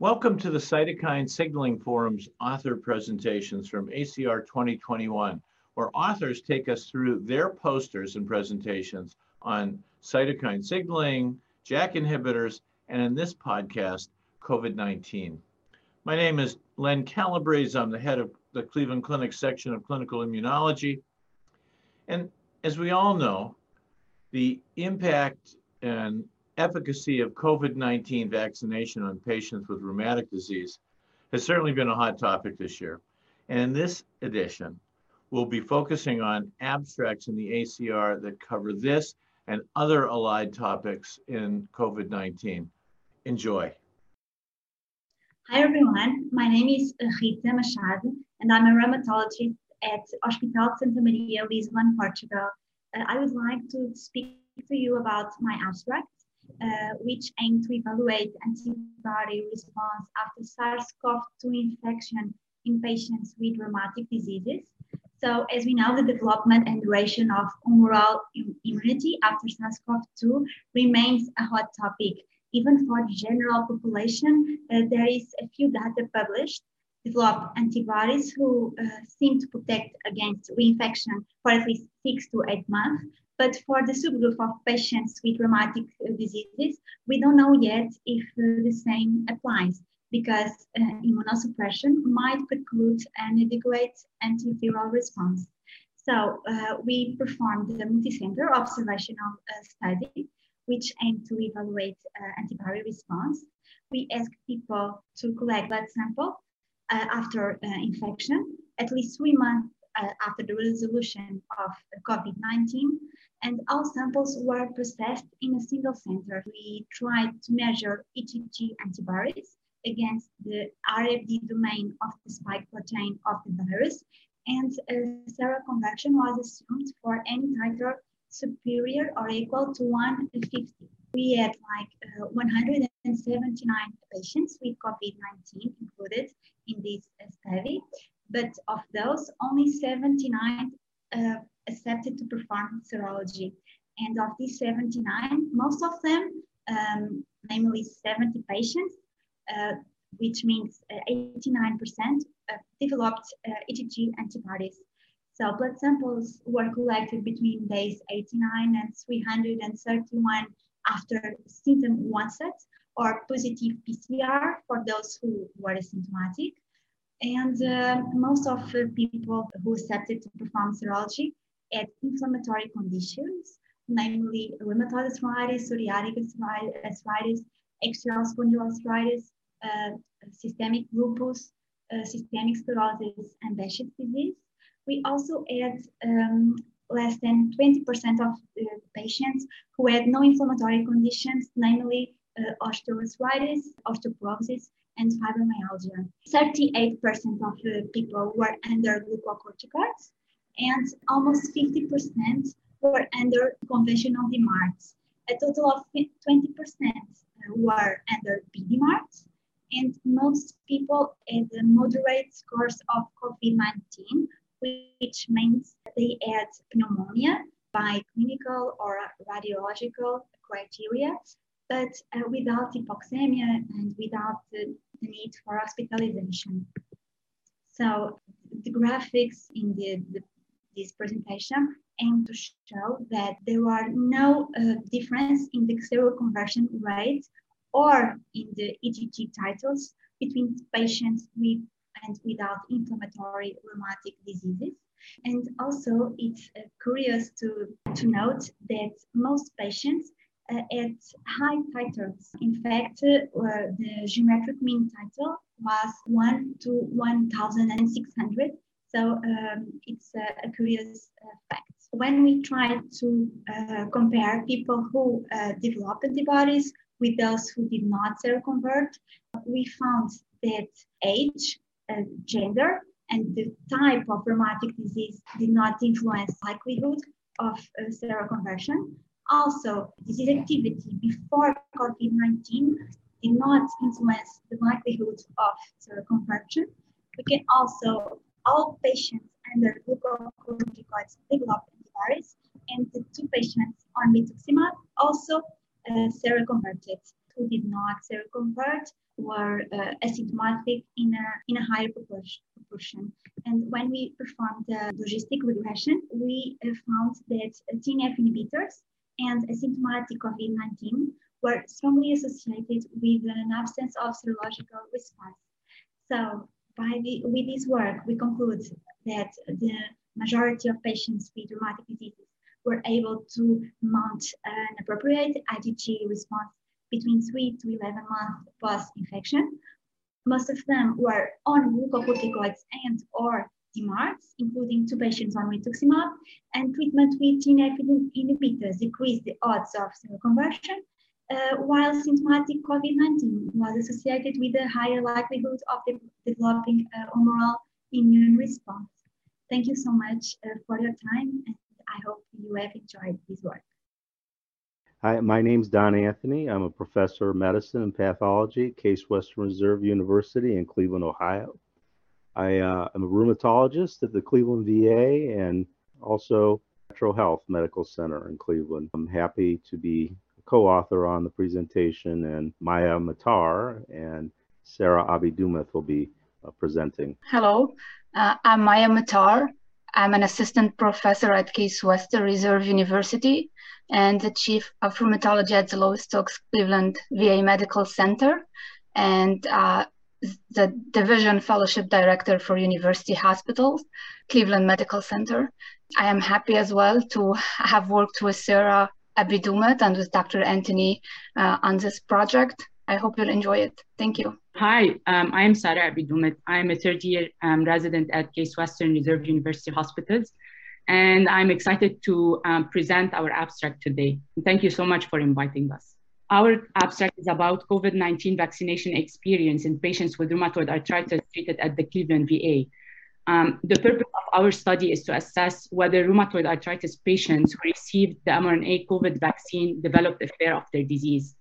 Welcome to the Cytokine Signaling Forum's author presentations from ACR 2021, where authors take us through their posters and presentations on cytokine signaling, JAK inhibitors, and in this podcast, COVID-19. My name is Len Calabrese. I'm the head of the Cleveland Clinic section of clinical immunology. And as we all know, the impact and efficacy of COVID-19 vaccination on patients with rheumatic disease has certainly been a hot topic this year. And in this edition, we'll be focusing on abstracts in the ACR that cover this and other allied topics in COVID-19. Enjoy. Hi everyone, my name is Rita Machado and I'm a rheumatologist at Hospital Santa Maria, Lisbon, Portugal. Uh, I would like to speak to you about my abstract uh, which aim to evaluate antibody response after SARS-CoV-2 infection in patients with rheumatic diseases. So as we know, the development and duration of humoral immunity after SARS-CoV-2 remains a hot topic. Even for the general population, uh, there is a few data published develop antibodies who uh, seem to protect against reinfection for at least six to eight months, but for the subgroup of patients with rheumatic uh, diseases, we don't know yet if uh, the same applies because uh, immunosuppression might preclude an adequate antiviral response. So uh, we performed the multicenter observational uh, study, which aimed to evaluate uh, antibody response. We asked people to collect blood sample after infection, at least three months Uh, after the resolution of COVID-19 and all samples were processed in a single center. We tried to measure IgG antibodies against the RBD domain of the spike protein of the virus, and uh, a seroconversion was assumed for any titer superior or equal to 150. We had like uh, 179 patients with COVID-19 included in this uh, study, but of those, only 79 uh, accepted to perform serology. And of these 79, most of them, um, namely 70 patients, uh, which means 89%, uh, developed uh, IgG antibodies. So blood samples were collected between days 89 and 331 after symptom onset or positive PCR for those who were asymptomatic. And uh, most of the people who accepted to perform serology had inflammatory conditions, namely rheumatoid arthritis, psoriatic arthritis, axial spondyloarthritis, uh, systemic lupus, uh, systemic sclerosis, and Behçet's disease. We also had um, less than 20% of uh, patients who had no inflammatory conditions, namely uh, osteoarthritis, osteoporosis, and fibromyalgia. 38% of uh, people were under glucocorticoids, and almost 50% were under conventional DMARDs. A total of 20% were under bDMARDs, and most people had a moderate scores of COVID-19, which means they had pneumonia by clinical or radiological criteria, but uh, without hypoxemia and without the, the, need for hospitalization. So the graphics in the, the this presentation aim to show that there are no uh, difference in the seroconversion rate or in the IgG titers between patients with and without inflammatory rheumatic diseases. And also, it's uh, curious to, to note that most patients at high titers. In fact, uh, the geometric mean titer was 1 to 1,600 so um, it's a, a curious uh, fact. When we try to uh, compare people who uh, developed antibodies with those who did not seroconvert, we found that age, uh, gender, and the type of rheumatic disease did not influence likelihood of uh, seroconversion. Also, disease activity before COVID-19 did not influence the likelihood of seroconversion. We can also all patients under glucocorticoids developed antibodies, and the two patients on rituximab also uh, seroconverted. Who did not seroconvert were uh, asymptomatic in a, in a higher proportion. And when we performed the logistic regression, we uh, found that TNF inhibitors and asymptomatic COVID-19 were strongly associated with an absence of serological response. So by the, with this work, we conclude that the majority of patients with rheumatic diseases were able to mount an appropriate IgG response between 3 to 11 months post-infection. Most of them were on glucocorticoids and or Including two patients on rituximab, and treatment with TNF inhibitors decreased the odds of seroconversion, uh, while symptomatic COVID-19 was associated with a higher likelihood of de developing uh, humoral immune response. Thank you so much uh, for your time, and I hope you have enjoyed this work. Hi, my name is Don Anthony. I'm a professor of medicine and pathology at Case Western Reserve University in Cleveland, Ohio. I uh, am a rheumatologist at the Cleveland VA and also Metro Health Medical Center in Cleveland. I'm happy to be a co-author on the presentation, and Maya Matar and Sarah Abidumath will be uh, presenting. Hello, uh, I'm Maya Matar. I'm an assistant professor at Case Western Reserve University and the chief of rheumatology at the Louis Stokes Cleveland VA Medical Center and uh, the division fellowship director for university hospitals, Cleveland Medical Center. I am happy as well to have worked with Sarah Abidumath and with Dr. Anthony uh, on this project. I hope you'll enjoy it. Thank you. Hi, um, I'm Sarah Abidumath. I'm a third year um, resident at Case Western Reserve University Hospitals and I'm excited to um, present our abstract today. Thank you so much for inviting us. Our abstract is about COVID-19 vaccination experience in patients with rheumatoid arthritis treated at the Cleveland VA. Um, the purpose of our study is to assess whether rheumatoid arthritis patients who received the mRNA COVID vaccine developed a flare of their disease.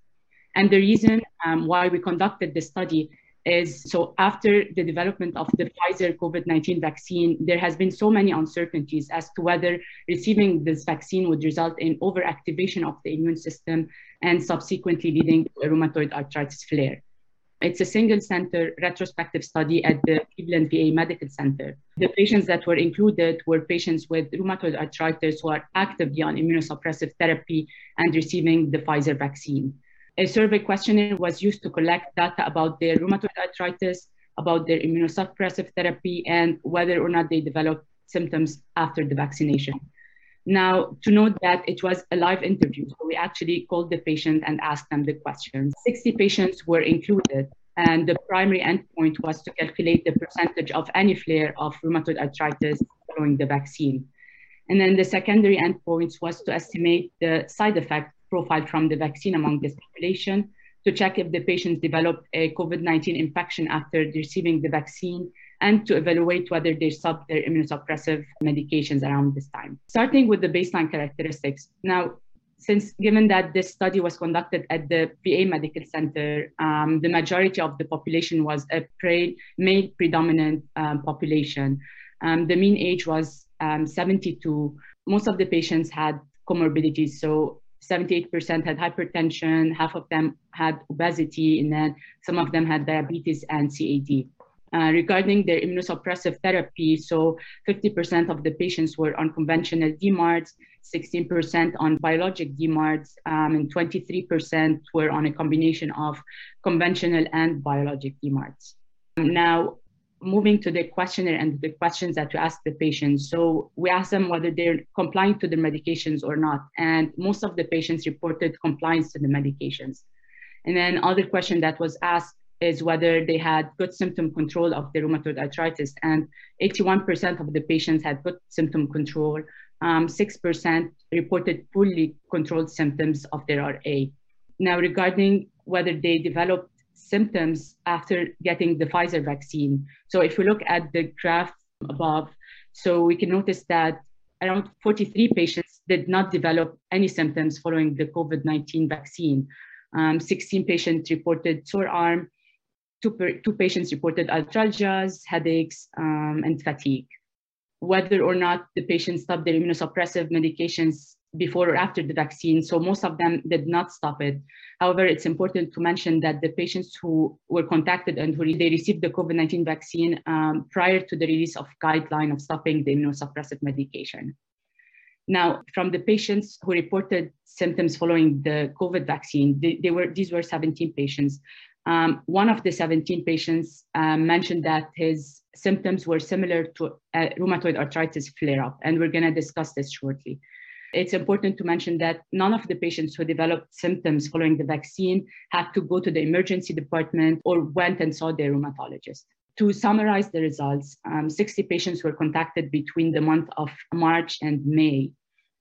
And the reason um, why we conducted the study is so after the development of the Pfizer COVID-19 vaccine, there has been so many uncertainties as to whether receiving this vaccine would result in overactivation of the immune system and subsequently leading to rheumatoid arthritis flare. It's a single center retrospective study at the Cleveland VA Medical Center. The patients that were included were patients with rheumatoid arthritis who are actively on immunosuppressive therapy and receiving the Pfizer vaccine a survey questionnaire was used to collect data about their rheumatoid arthritis, about their immunosuppressive therapy, and whether or not they developed symptoms after the vaccination. Now, to note that it was a live interview, so we actually called the patient and asked them the questions. 60 patients were included, and the primary endpoint was to calculate the percentage of any flare of rheumatoid arthritis following the vaccine. And then the secondary endpoints was to estimate the side effect profile from the vaccine among this population to check if the patients developed a COVID-19 infection after receiving the vaccine and to evaluate whether they stopped their immunosuppressive medications around this time. Starting with the baseline characteristics. Now, since given that this study was conducted at the VA Medical Center, um, the majority of the population was a pre- male predominant um, population. Um, the mean age was um, 72. Most of the patients had comorbidities, so 78% had hypertension, half of them had obesity, and then some of them had diabetes and CAD. Uh, regarding their immunosuppressive therapy, so 50% of the patients were on conventional DMARDs, 16% on biologic DMARDs, um, and 23% were on a combination of conventional and biologic DMARDs. Now, moving to the questionnaire and the questions that we ask the patients. So we ask them whether they're complying to the medications or not. And most of the patients reported compliance to the medications. And then other question that was asked is whether they had good symptom control of the rheumatoid arthritis. And 81% of the patients had good symptom control. Um, 6% reported fully controlled symptoms of their RA. Now, regarding whether they developed symptoms after getting the Pfizer vaccine. So if we look at the graph above, so we can notice that around 43 patients did not develop any symptoms following the COVID-19 vaccine. Um, 16 patients reported sore arm, two, per, two patients reported arthralgias, headaches, um, and fatigue. whether or not the patient stopped their immunosuppressive medications before or after the vaccine. So most of them did not stop it. However, it's important to mention that the patients who were contacted and who they received the COVID-19 vaccine um, prior to the release of guideline of stopping the immunosuppressive medication. Now, from the patients who reported symptoms following the COVID vaccine, they, they were these were 17 patients. Um, one of the 17 patients um, mentioned that his symptoms were similar to rheumatoid arthritis flare-up, and we're going to discuss this shortly. It's important to mention that none of the patients who developed symptoms following the vaccine had to go to the emergency department or went and saw their rheumatologist. To summarize the results, um, 60 patients were contacted between the month of March and May.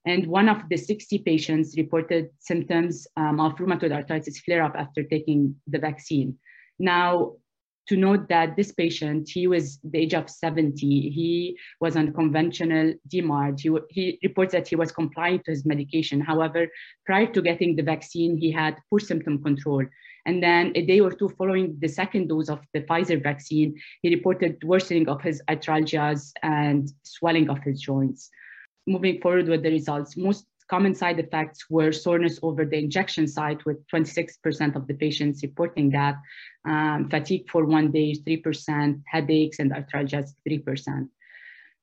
And one of the 60 patients reported symptoms um, of rheumatoid arthritis flare up after taking the vaccine. Now, to note that this patient, he was the age of 70. He was on conventional DMARD. He, he reports that he was compliant to his medication. However, prior to getting the vaccine, he had poor symptom control. And then a day or two following the second dose of the Pfizer vaccine, he reported worsening of his arthralgias and swelling of his joints. Moving forward with the results, most common side effects were soreness over the injection site, with 26% of the patients reporting that, um, fatigue for one day, 3%, headaches and arthralgias, 3%.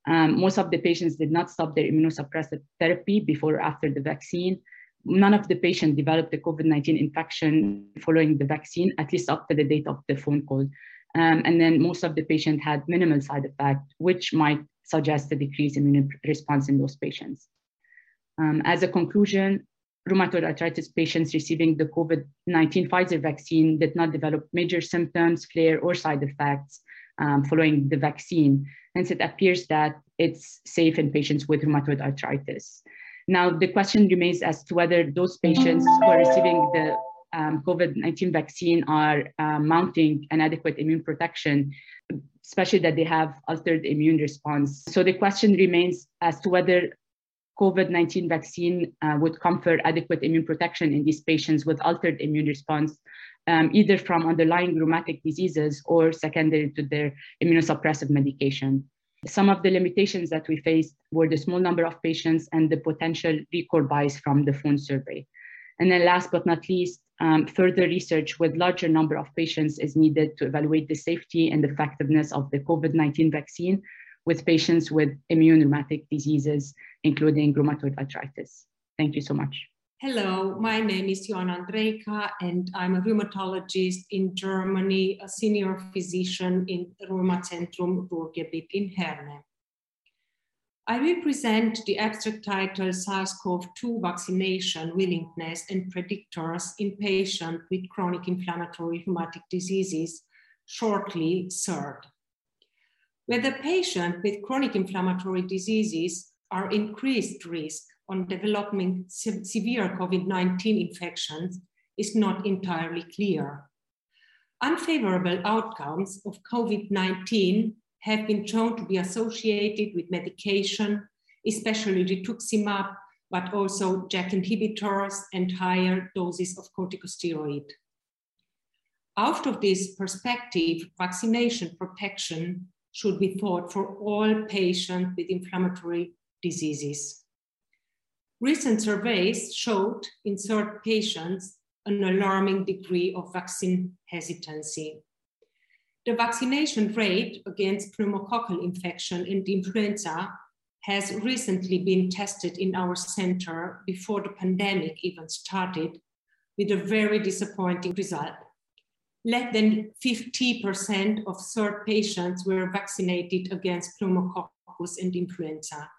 Um, most of the patients did not stop their immunosuppressive therapy before or after the vaccine. None of the patients developed a COVID-19 infection following the vaccine, at least up to the date of the phone call. Um, and then most of the patients had minimal side effect, which might suggest a decreased immune response in those patients. Um, as a conclusion, rheumatoid arthritis patients receiving the COVID-19 Pfizer vaccine did not develop major symptoms, flare, or side effects um, following the vaccine. Hence, it appears that it's safe in patients with rheumatoid arthritis. Now, the question remains as to whether those patients who are receiving the um, COVID-19 vaccine are uh, mounting an adequate immune protection, especially that they have altered immune response. So the question remains as to whether COVID-19 vaccine uh, would confer adequate immune protection in these patients with altered immune response, um, either from underlying rheumatic diseases or secondary to their immunosuppressive medication. Some of the limitations that we faced were the small number of patients and the potential recall bias from the phone survey. And then last but not least, um, further research with larger number of patients is needed to evaluate the safety and effectiveness of the COVID-19 vaccine with patients with immune rheumatic diseases, including rheumatoid arthritis. Thank you so much. Hello, my name is Ioana Andreica, and I'm a rheumatologist in Germany, a senior physician in Rheumazentrum Ruhrgebiet in Herne. I will present the abstract title SARS-CoV-2 vaccination willingness and predictors in patients with chronic inflammatory rheumatic diseases, shortly CIRD whether patients with chronic inflammatory diseases are increased risk on developing se severe COVID-19 infections is not entirely clear. Unfavorable outcomes of COVID-19 have been shown to be associated with medication, especially rituximab, but also JAK inhibitors and higher doses of corticosteroid. Out of this perspective, vaccination protection should be thought for all patients with inflammatory diseases. Recent surveys showed in certain patients an alarming degree of vaccine hesitancy. The vaccination rate against pneumococcal infection and influenza has recently been tested in our center before the pandemic even started with a very disappointing result less than 50% of CIRD patients were vaccinated against pneumococcus and influenza.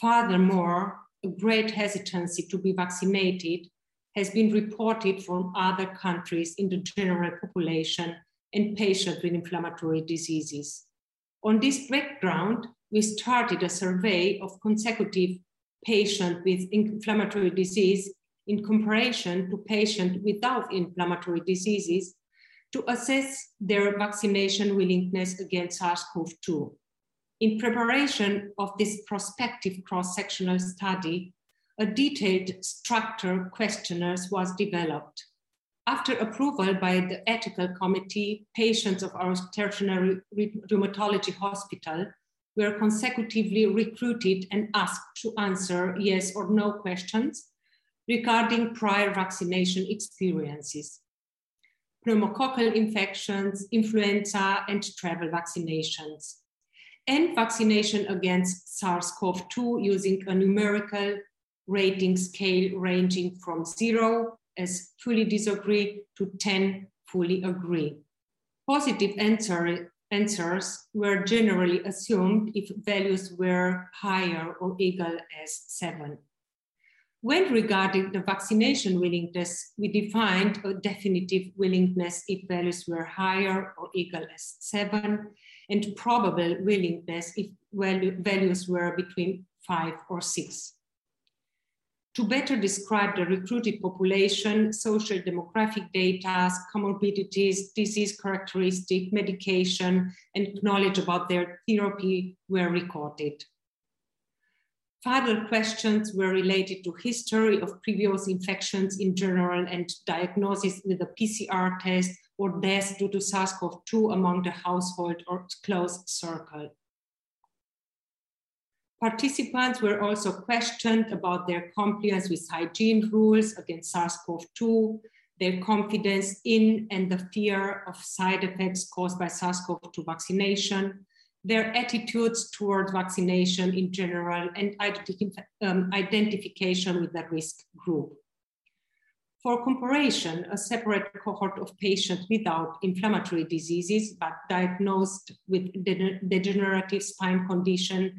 Furthermore, a great hesitancy to be vaccinated has been reported from other countries in the general population and patients with inflammatory diseases. On this background, we started a survey of consecutive patients with inflammatory disease in comparison to patients without inflammatory diseases to assess their vaccination willingness against SARS-CoV-2. In preparation of this prospective cross-sectional study, a detailed structure questionnaire was developed. After approval by the ethical committee, patients of our tertiary rheumatology hospital were consecutively recruited and asked to answer yes or no questions regarding prior vaccination experiences, pneumococcal infections, influenza, and travel vaccinations, and vaccination against SARS-CoV-2 using a numerical rating scale ranging from zero as fully disagree to 10 fully agree. Positive answer, answers were generally assumed if values were higher or equal as seven. When regarding the vaccination willingness, we defined a definitive willingness if values were higher or equal as seven, and probable willingness if values were between five or six. To better describe the recruited population, social demographic data, comorbidities, disease characteristic, medication, and knowledge about their therapy were recorded. Further questions were related to history of previous infections in general and diagnosis with a PCR test or death due to SARS-CoV-2 among the household or close circle. Participants were also questioned about their compliance with hygiene rules against SARS-CoV-2, their confidence in and the fear of side effects caused by SARS-CoV-2 vaccination, their attitudes towards vaccination in general, and um, identification with the risk group. For comparison, a separate cohort of patients without inflammatory diseases but diagnosed with degenerative spine condition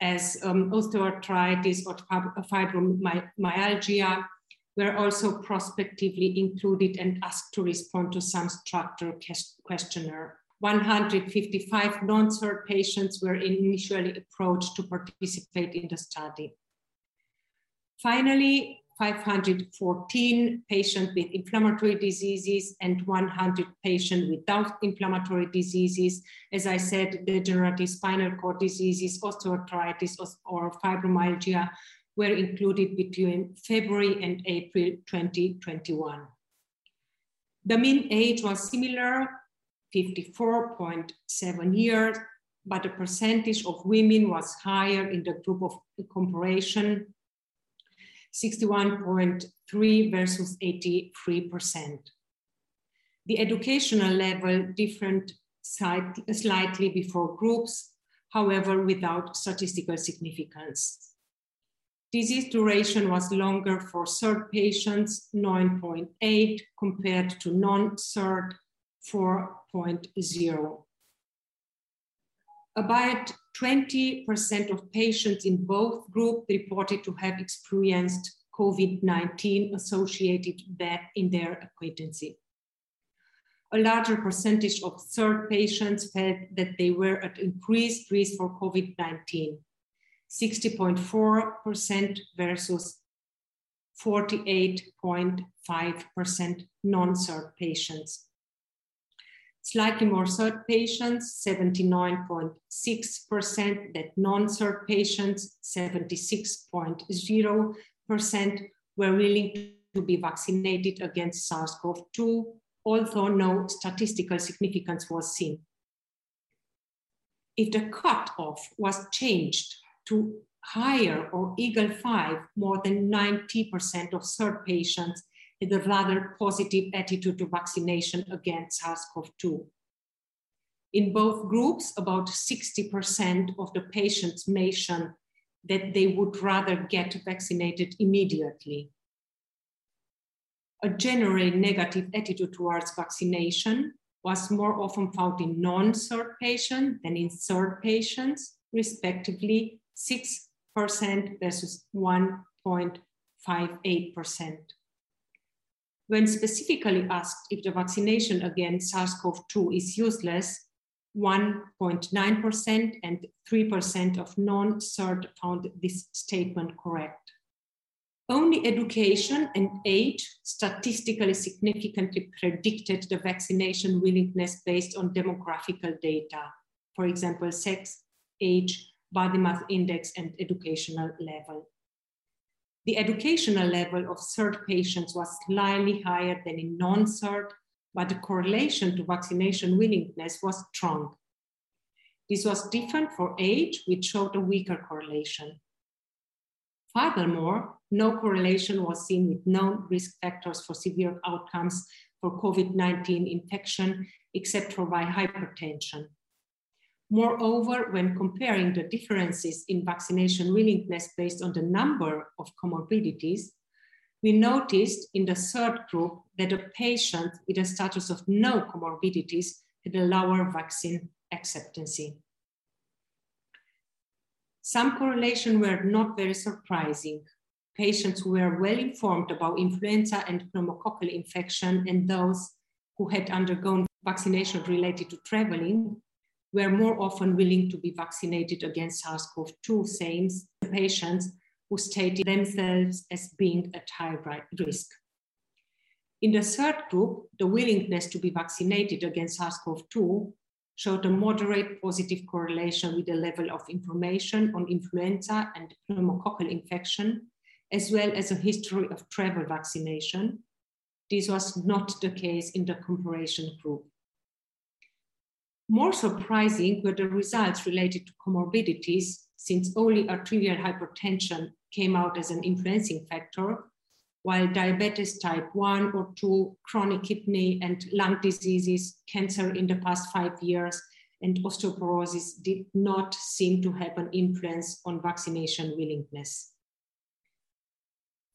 as um, osteoarthritis or fibromyalgia were also prospectively included and asked to respond to some structure questionnaire. 155 non-CIRD patients were initially approached to participate in the study. Finally, 514 patients with inflammatory diseases and 100 patients without inflammatory diseases. As I said, degenerative spinal cord diseases, osteoarthritis, or fibromyalgia were included between February and April 2021. The mean age was similar 54.7 years, but the percentage of women was higher in the group of comparison, 61.3 versus 83%. The educational level different slightly before groups, however, without statistical significance. Disease duration was longer for CIRD patients, 9.8, compared to non-CIRD, 4 0.0. About 20% of patients in both groups reported to have experienced COVID-19 associated death in their acquaintancy. A larger percentage of CIRD patients felt that they were at increased risk for COVID-19, 60.4% versus 48.5% non-CIRD patients. Slightly more CIRD patients, 79.6%, that non-CIRD patients, 76.0%, were willing to be vaccinated against SARS-CoV-2, although no statistical significance was seen. If the cutoff was changed to higher or equal five, more than 90% of CIRD patients a rather positive attitude to vaccination against SARS-CoV-2. In both groups, about 60% of the patients mentioned that they would rather get vaccinated immediately. A generally negative attitude towards vaccination was more often found in non-CIRD patients than in CIRD patients, respectively 6% versus 1.58%. When specifically asked if the vaccination against SARS-CoV-2 is useless, 1.9% and 3% of non-CIRD found this statement correct. Only education and age statistically significantly predicted the vaccination willingness based on demographical data, for example, sex, age, body mass index, and educational level. The educational level of CIRD patients was slightly higher than in non-CIRD, but the correlation to vaccination willingness was strong. This was different for age, which showed a weaker correlation. Furthermore, no correlation was seen with known risk factors for severe outcomes for COVID-19 infection, except for by hypertension. Moreover, when comparing the differences in vaccination willingness based on the number of comorbidities, we noticed in the CIRD group that a patient with a status of no comorbidities had a lower vaccine acceptancy. Some correlations were not very surprising. Patients who were well informed about influenza and pneumococcal infection and those who had undergone vaccination related to traveling were more often willing to be vaccinated against SARS-CoV-2, same patients who stated themselves as being at high risk. In the CIRD group, the willingness to be vaccinated against SARS-CoV-2 showed a moderate positive correlation with the level of information on influenza and pneumococcal infection, as well as a history of travel vaccination. This was not the case in the comparison group. More surprising were the results related to comorbidities, since only arterial hypertension came out as an influencing factor, while diabetes type 1 or 2, chronic kidney and lung diseases, cancer in the past five years, and osteoporosis did not seem to have an influence on vaccination willingness.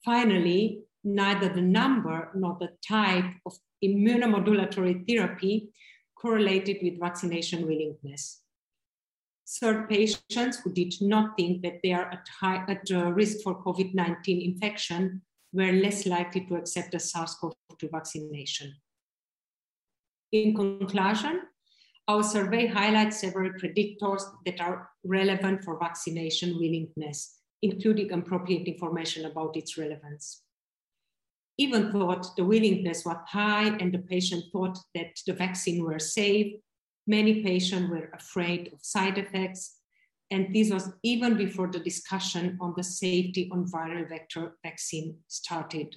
Finally, neither the number nor the type of immunomodulatory therapy correlated with vaccination willingness. CIRD, patients who did not think that they are at, high, at uh, risk for COVID 19 infection were less likely to accept a SARS CoV 2 vaccination. In conclusion, our survey highlights several predictors that are relevant for vaccination willingness, including appropriate information about its relevance. Even thought the willingness was high and the patient thought that the vaccine were safe, Many patients were afraid of side effects, and this was even before the discussion on the safety on viral vector vaccine started.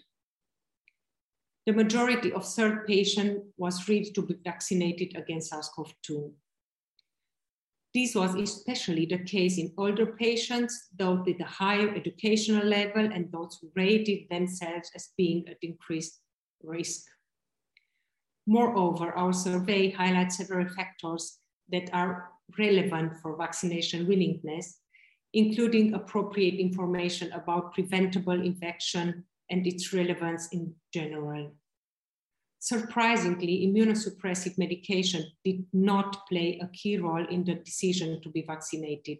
The majority of CIRD patient was ready to be vaccinated against SARS-CoV-2. This was especially the case in older patients, those with a higher educational level and those who rated themselves as being at increased risk. Moreover, our survey highlights several factors that are relevant for vaccination willingness, including appropriate information about preventable infection and its relevance in general. Surprisingly, immunosuppressive medication did not play a key role in the decision to be vaccinated.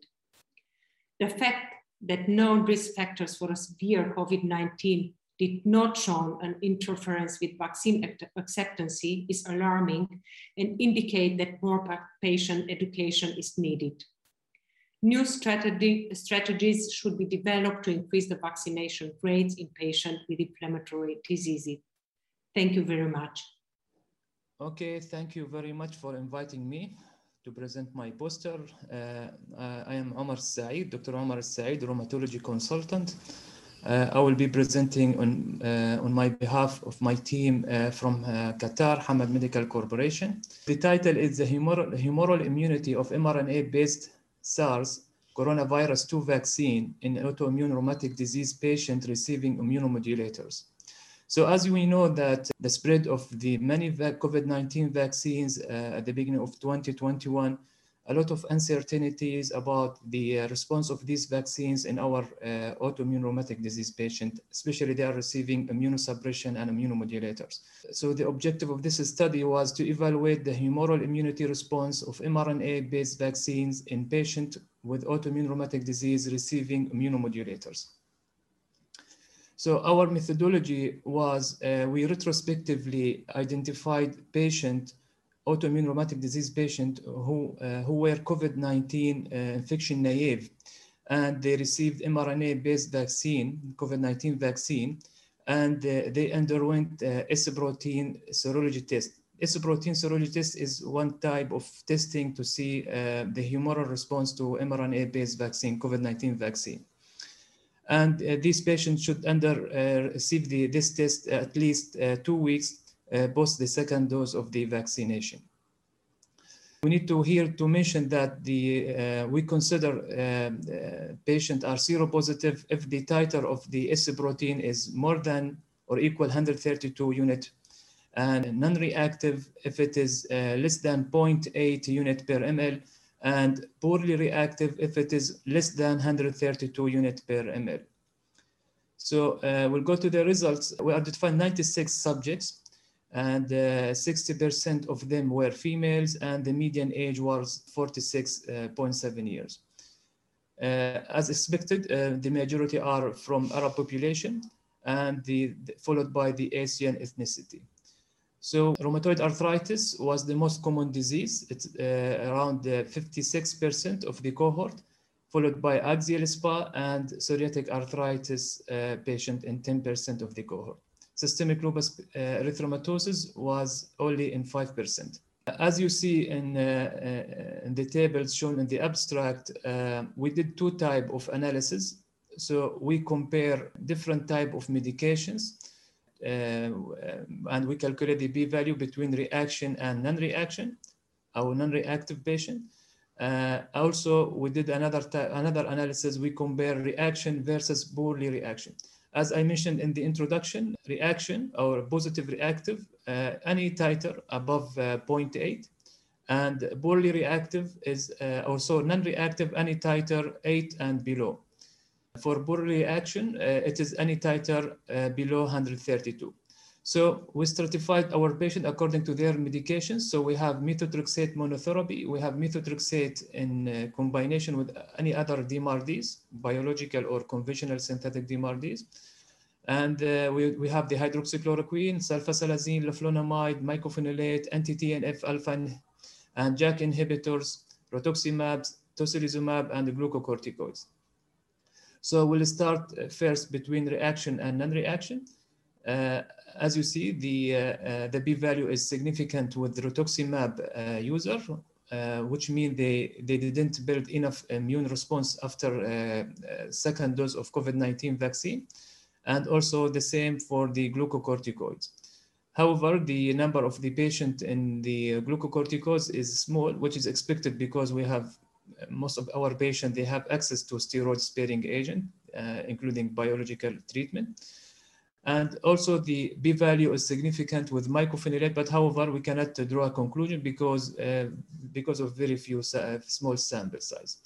The fact that known risk factors for a severe COVID 19 did not show an interference with vaccine acceptance is alarming and indicate that more patient education is needed. New strategy, strategies should be developed to increase the vaccination rates in patients with inflammatory diseases. Thank you very much. Okay, thank you very much for inviting me to present my poster. Uh, I am Omar Saeed, Dr. Omar Saeed, rheumatology consultant. Uh, I will be presenting on, uh, on my behalf of my team uh, from uh, Qatar, Hamad Medical Corporation. The title is The Humoral, Humoral Immunity of mRNA-based SARS Coronavirus 2 Vaccine in Autoimmune Rheumatic Disease Patient Receiving Immunomodulators. So as we know that the spread of the many COVID-19 vaccines uh, at the beginning of 2021 a lot of uncertainties about the uh, response of these vaccines in our uh, autoimmune rheumatic disease patient, especially they are receiving immunosuppression and immunomodulators. So the objective of this study was to evaluate the humoral immunity response of mRNA-based vaccines in patients with autoimmune rheumatic disease receiving immunomodulators. So our methodology was uh, we retrospectively identified patient autoimmune rheumatic disease patient who, uh, who were COVID-19 uh, infection naive and they received mRNA-based vaccine, COVID-19 vaccine, and uh, they underwent uh, S-protein serology test. S-protein serology test is one type of testing to see uh, the humoral response to mRNA-based vaccine, COVID-19 vaccine. And uh, these patients should under uh, receive the, this test at least two weeks uh, post the second dose of the vaccination. We need to here to mention that the uh, we consider uh, uh, patient are seropositive if the titer of the S protein is more than or equal 132 unit and non-reactive if it is uh, less than 0.8 unit per ml and poorly reactive if it is less than 132 unit per ml. So uh, we'll go to the results. We identified 96 subjects and 60% uh, of them were females and the median age was 46.7 years. Uh, as expected, uh, the majority are from Arab population and the, the, followed by the Asian ethnicity. So rheumatoid arthritis was the most common disease. It's uh, around 56% of the cohort, followed by axial SpA and psoriatic arthritis uh, patient in 10% of the cohort systemic lupus uh, erythematosus was only in 5%. As you see in, uh, uh, in the tables shown in the abstract, we did two type of analysis. So we compare different type of medications uh, and we calculate the p-value between reaction and non-reaction, our non-reactive patient. Uh, also, we did another another analysis. We compare reaction versus poorly reaction. As I mentioned in the introduction, reaction or positive reactive, uh, any titer above uh, 0.8, and poorly reactive is uh, also non-reactive, any titer 8 and below. For poorly reaction, uh, it is any titer uh, below 132. So we stratified our patient according to their medications. So we have methotrexate monotherapy. We have methotrexate in uh, combination with any other DMARDs, biological or conventional synthetic DMARDs. And uh, we, we have the hydroxychloroquine, sulfasalazine, leflunomide, mycophenolate, anti-TNF alpha and JAK inhibitors, rituximab, tocilizumab, and glucocorticoids. So we'll start uh, first between reaction and non-reaction. Uh, as you see, the, uh, uh, the p-value is significant with the rituximab user, which means they, they didn't build enough immune response after second dose of COVID-19 vaccine. And also the same for the glucocorticoids. However, the number of the patient in the glucocorticoids is small, which is expected because we have most of our patients, they have access to steroid sparing agent, uh, including biological treatment. And also the p value is significant with mycophenolate, but however, we cannot draw a conclusion because, uh, because of very few uh, small sample size.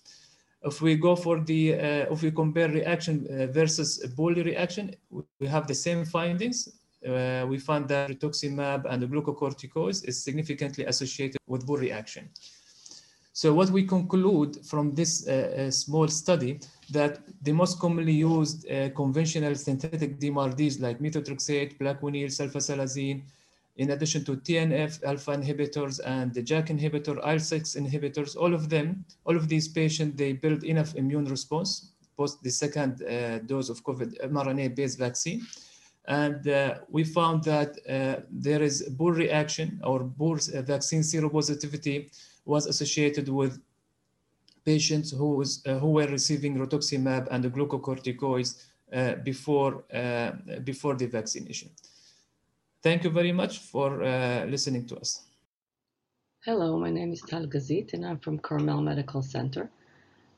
If we go for the, uh, if we compare reaction uh, versus poorly reaction, we have the same findings. We found that rituximab and glucocorticoids is significantly associated with poor reaction. So what we conclude from this uh, small study that the most commonly used uh, conventional synthetic DMARDs like methotrexate, plaquenil, sulfasalazine, in addition to TNF alpha inhibitors and the JAK inhibitor, IL-6 inhibitors, all of them, all of these patients, they build enough immune response post the second uh, dose of COVID mRNA-based vaccine. And uh, we found that uh, there is poor reaction or poor uh, vaccine seropositivity was associated with patients who, was, uh, who were receiving rituximab and glucocorticoids uh, before, uh, before the vaccination. Thank you very much for uh, listening to us. Hello, my name is Tal Gazit and I'm from Carmel Medical Center.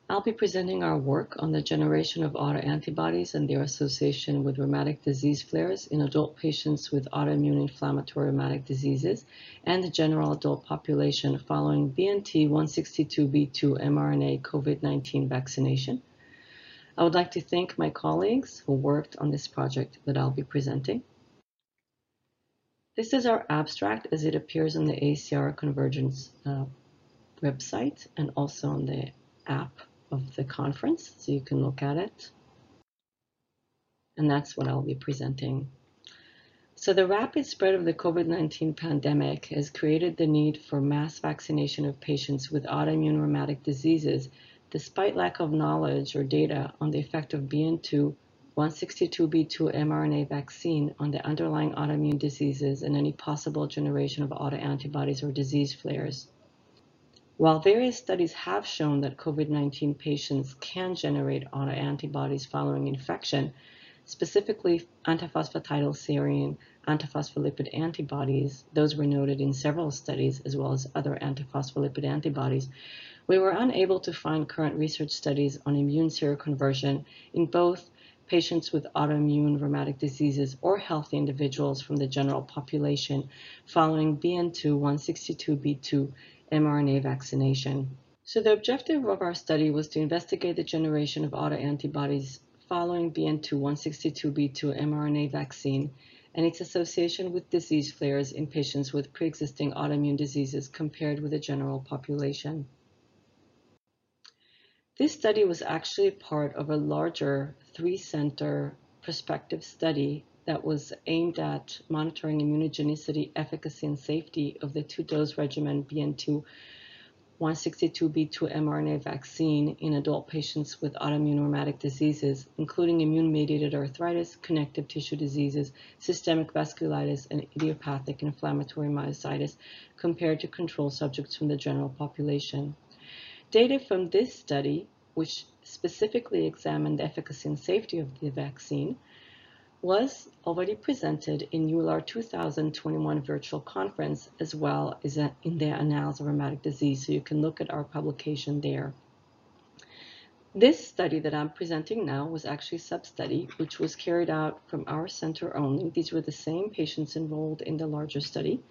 I'll be presenting our work on the generation of autoantibodies and their association with rheumatic disease flares in adult patients with autoimmune inflammatory rheumatic diseases and the general adult population following BNT162b2 mRNA COVID-19 vaccination. I would like to thank my colleagues who worked on this project that I'll be presenting. This is our abstract as it appears on the ACR Convergence uh, website and also on the app of the conference, so you can look at it. And that's what I'll be presenting. So the rapid spread of the COVID-19 pandemic has created the need for mass vaccination of patients with autoimmune rheumatic diseases, despite lack of knowledge or data on the effect of BN2 162b2 mRNA vaccine on the underlying autoimmune diseases and any possible generation of autoantibodies or disease flares. While various studies have shown that COVID-19 patients can generate autoantibodies following infection, specifically antiphosphatidylserine, antiphospholipid antibodies. Those were noted in several studies, as well as other antiphospholipid antibodies. We were unable to find current research studies on immune seroconversion in both patients with autoimmune rheumatic diseases or healthy individuals from the general population following BNT162b2 mRNA vaccination. So the objective of our study was to investigate the generation of autoantibodies following BNT162b2 mRNA vaccine and its association with disease flares in patients with pre-existing autoimmune diseases compared with the general population. This study was actually part of a larger three-center prospective study that was aimed at monitoring immunogenicity, efficacy, and safety of the two-dose regimen BN2 162b2 mRNA vaccine in adult patients with autoimmune rheumatic diseases, including immune-mediated arthritis, connective tissue diseases, systemic vasculitis, and idiopathic inflammatory myositis, compared to control subjects from the general population. Data from this study, which specifically examined the efficacy and safety of the vaccine, was already presented in EULAR 2021 virtual conference as well as in the Annals of Rheumatic Disease, so you can look at our publication there. This study that I'm presenting now was actually a sub-study, which was carried out from our center only. These were the same patients enrolled in the larger study.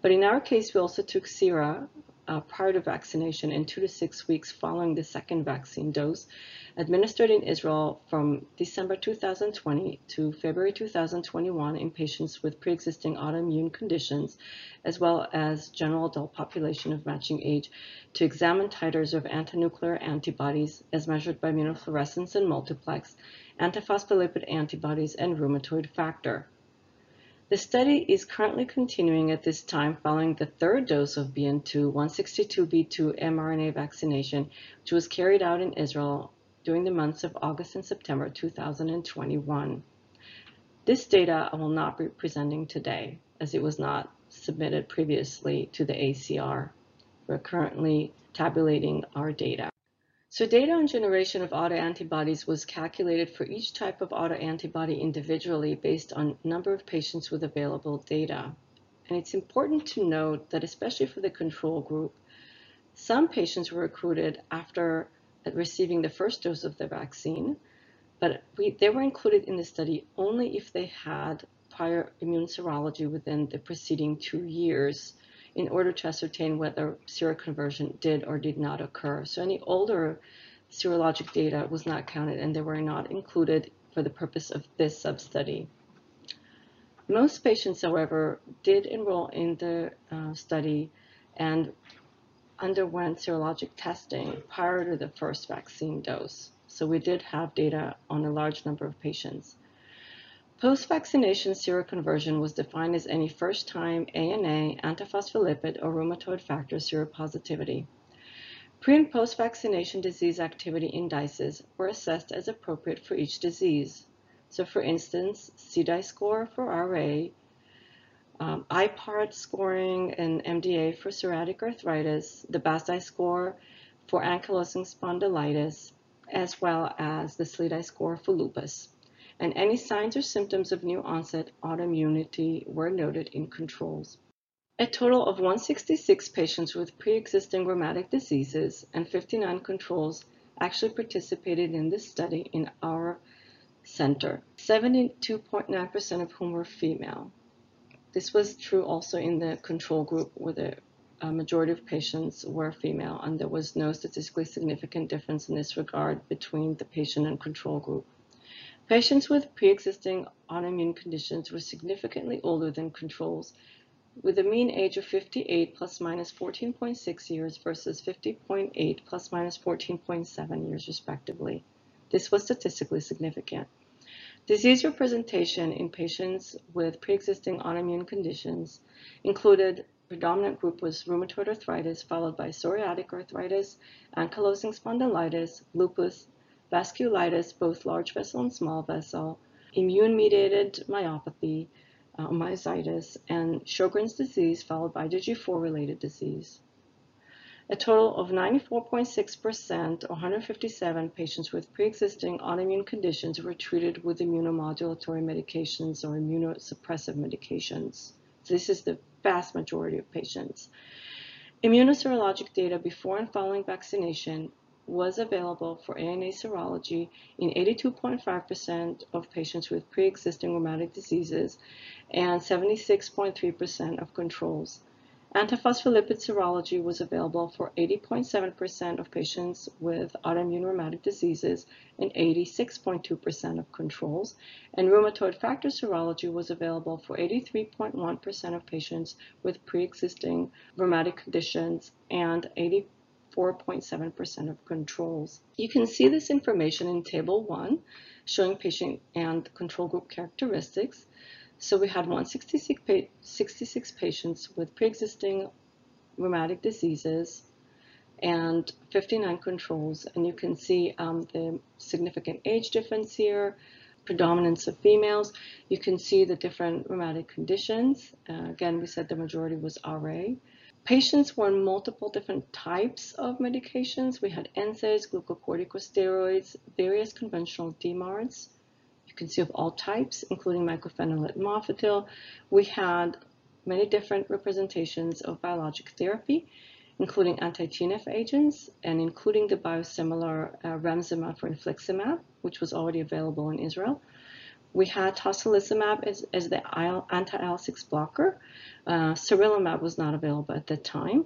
But in our case, we also took sera uh, prior to vaccination and two to six weeks following the second vaccine dose, administered in Israel from December 2020 to February 2021 in patients with pre-existing autoimmune conditions, as well as general adult population of matching age, to examine titers of antinuclear antibodies as measured by immunofluorescence and multiplex, antiphospholipid antibodies, and rheumatoid factor. The study is currently continuing at this time following the third dose of BNT162b2 mRNA vaccination, which was carried out in Israel during the months of August and September 2021. This data I will not be presenting today as it was not submitted previously to the ACR. We're currently tabulating our data. So data on generation of autoantibodies was calculated for each type of autoantibody individually based on number of patients with available data. And it's important to note that especially for the control group, some patients were recruited after receiving the first dose of the vaccine, but we, they were included in the study only if they had prior immune serology within the preceding two years in order to ascertain whether seroconversion did or did not occur. So any older serologic data was not counted and they were not included for the purpose of this sub-study. Most patients, however, did enroll in the uh, study and underwent serologic testing prior to the first vaccine dose. So we did have data on a large number of patients. Post-vaccination seroconversion was defined as any first-time ANA, antiphospholipid, or rheumatoid factor seropositivity. Pre- and post-vaccination disease activity indices were assessed as appropriate for each disease. So for instance, CDAI score for RA, um, IPART scoring and MDA for psoriatic arthritis, the BASDAI score for ankylosing spondylitis, as well as the SLEDAI score for lupus and any signs or symptoms of new onset autoimmunity were noted in controls. A total of 166 patients with pre-existing rheumatic diseases and 59 controls actually participated in this study in our center, 72.9% of whom were female. This was true also in the control group where the uh, majority of patients were female and there was no statistically significant difference in this regard between the patient and control group. Patients with pre-existing autoimmune conditions were significantly older than controls, with a mean age of 58 plus minus 14.6 years versus 50.8 plus minus 14.7 years respectively. This was statistically significant. Disease representation in patients with pre-existing autoimmune conditions included predominant group was rheumatoid arthritis, followed by psoriatic arthritis, ankylosing spondylitis, lupus, vasculitis, both large vessel and small vessel, immune-mediated myopathy, uh, myositis, and Sjogren's disease followed by IgG4-related disease. A total of 94.6%, or 157 patients with pre-existing autoimmune conditions were treated with immunomodulatory medications or immunosuppressive medications. This is the vast majority of patients. Immunoserologic data before and following vaccination was available for ANA serology in 82.5% of patients with pre-existing rheumatic diseases and 76.3% of controls. Antiphospholipid serology was available for 80.7% of patients with autoimmune rheumatic diseases and 86.2% of controls. And rheumatoid factor serology was available for 83.1% of patients with pre-existing rheumatic conditions and 84.7% of controls. You can see this information in Table 1, showing patient and control group characteristics. So we had 166 patients with pre-existing rheumatic diseases and 59 controls. And you can see um, the significant age difference here, predominance of females. You can see the different rheumatic conditions. Uh, again, we said the majority was RA. Patients were on multiple different types of medications. We had NSAIDs, glucocorticosteroids, various conventional DMARDs, you can see of all types, including mycophenolate mofetil. We had many different representations of biologic therapy, including anti-TNF agents and including the biosimilar uh, for infliximab, which was already available in Israel. We had tocilizumab as, as the anti-IL-6 blocker. Uh, was not available at that time.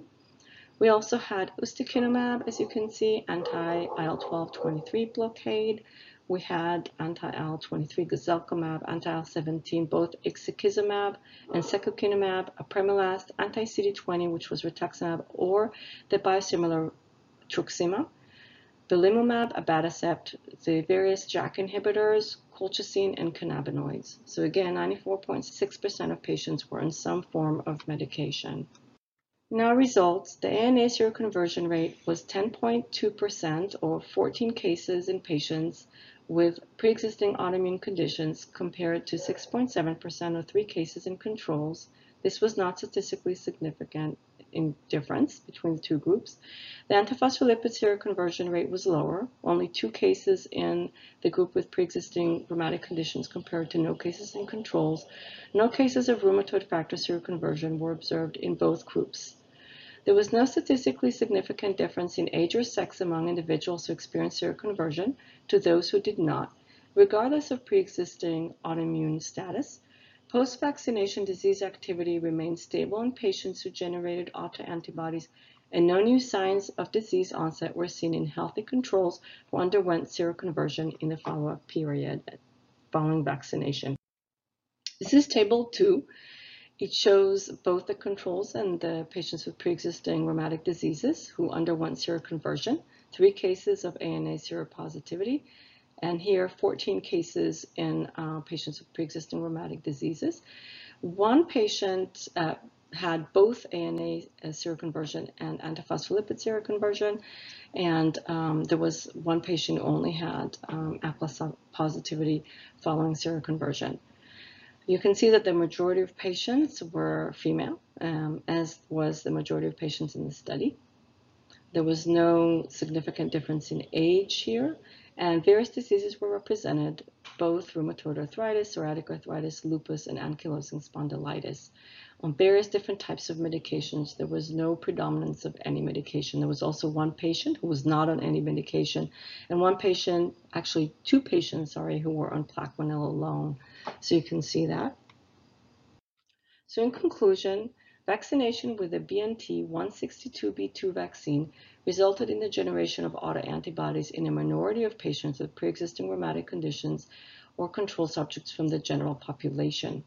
We also had ustekinumab, as you can see, anti-IL-12-23 blockade. We had anti-IL-23 guselkumab, anti-IL-17, both ixekizumab and secukinumab, apremilast, anti-CD20, which was rituximab, or the biosimilar Truxima, belimumab, abatacept, the various JAK inhibitors, colchicine, and cannabinoids. So again, 94.6% of patients were on some form of medication. Now results, the ANA seroconversion rate was 10.2% or 14 cases in patients with pre-existing autoimmune conditions compared to 6.7% or three cases in controls. This was not statistically significant in difference between the two groups. The antiphospholipid seroconversion rate was lower, only two cases in the group with pre-existing rheumatic conditions compared to no cases in controls. No cases of rheumatoid factor seroconversion were observed in both groups. There was no statistically significant difference in age or sex among individuals who experienced seroconversion to those who did not, regardless of pre-existing autoimmune status. Post-vaccination disease activity remained stable in patients who generated autoantibodies, and no new signs of disease onset were seen in healthy controls who underwent seroconversion in the follow-up period following vaccination. This is table two. It shows both the controls and the patients with pre-existing rheumatic diseases who underwent seroconversion, three cases of ANA seropositivity, and here 14 cases in uh, patients with pre-existing rheumatic diseases. One patient uh, had both ANA uh, seroconversion and antiphospholipid seroconversion, and um, there was one patient who only had um, positivity following seroconversion. You can see that the majority of patients were female, um, as was the majority of patients in the study. There was no significant difference in age here, and various diseases were represented, both rheumatoid arthritis, psoriatic arthritis, lupus, and ankylosing spondylitis. On various different types of medications, there was no predominance of any medication. There was also one patient who was not on any medication, and one patient, actually two patients, sorry, who were on Plaquenil alone. So you can see that. So in conclusion, vaccination with the BNT162b2 vaccine resulted in the generation of autoantibodies in a minority of patients with pre-existing rheumatic conditions or control subjects from the general population.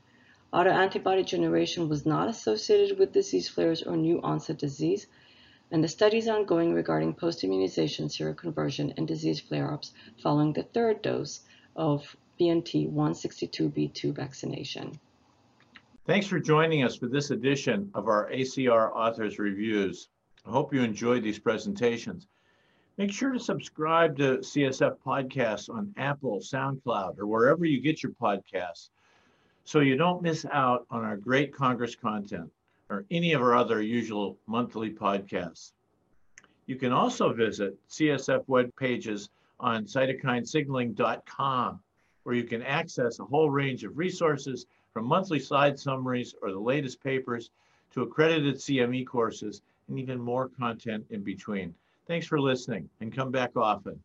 Autoantibody generation was not associated with disease flares or new onset disease, and the study is ongoing regarding post-immunization seroconversion and disease flare-ups following the third dose of BNT162b2 vaccination. Thanks for joining us for this edition of our ACR Authors Reviews. I hope you enjoyed these presentations. Make sure to subscribe to CSF podcasts on Apple, SoundCloud, or wherever you get your podcasts so you don't miss out on our great Congress content or any of our other usual monthly podcasts. You can also visit CSF web pages on cytokinesignaling.com, where you can access a whole range of resources from monthly slide summaries or the latest papers to accredited CME courses and even more content in between. Thanks for listening and come back often.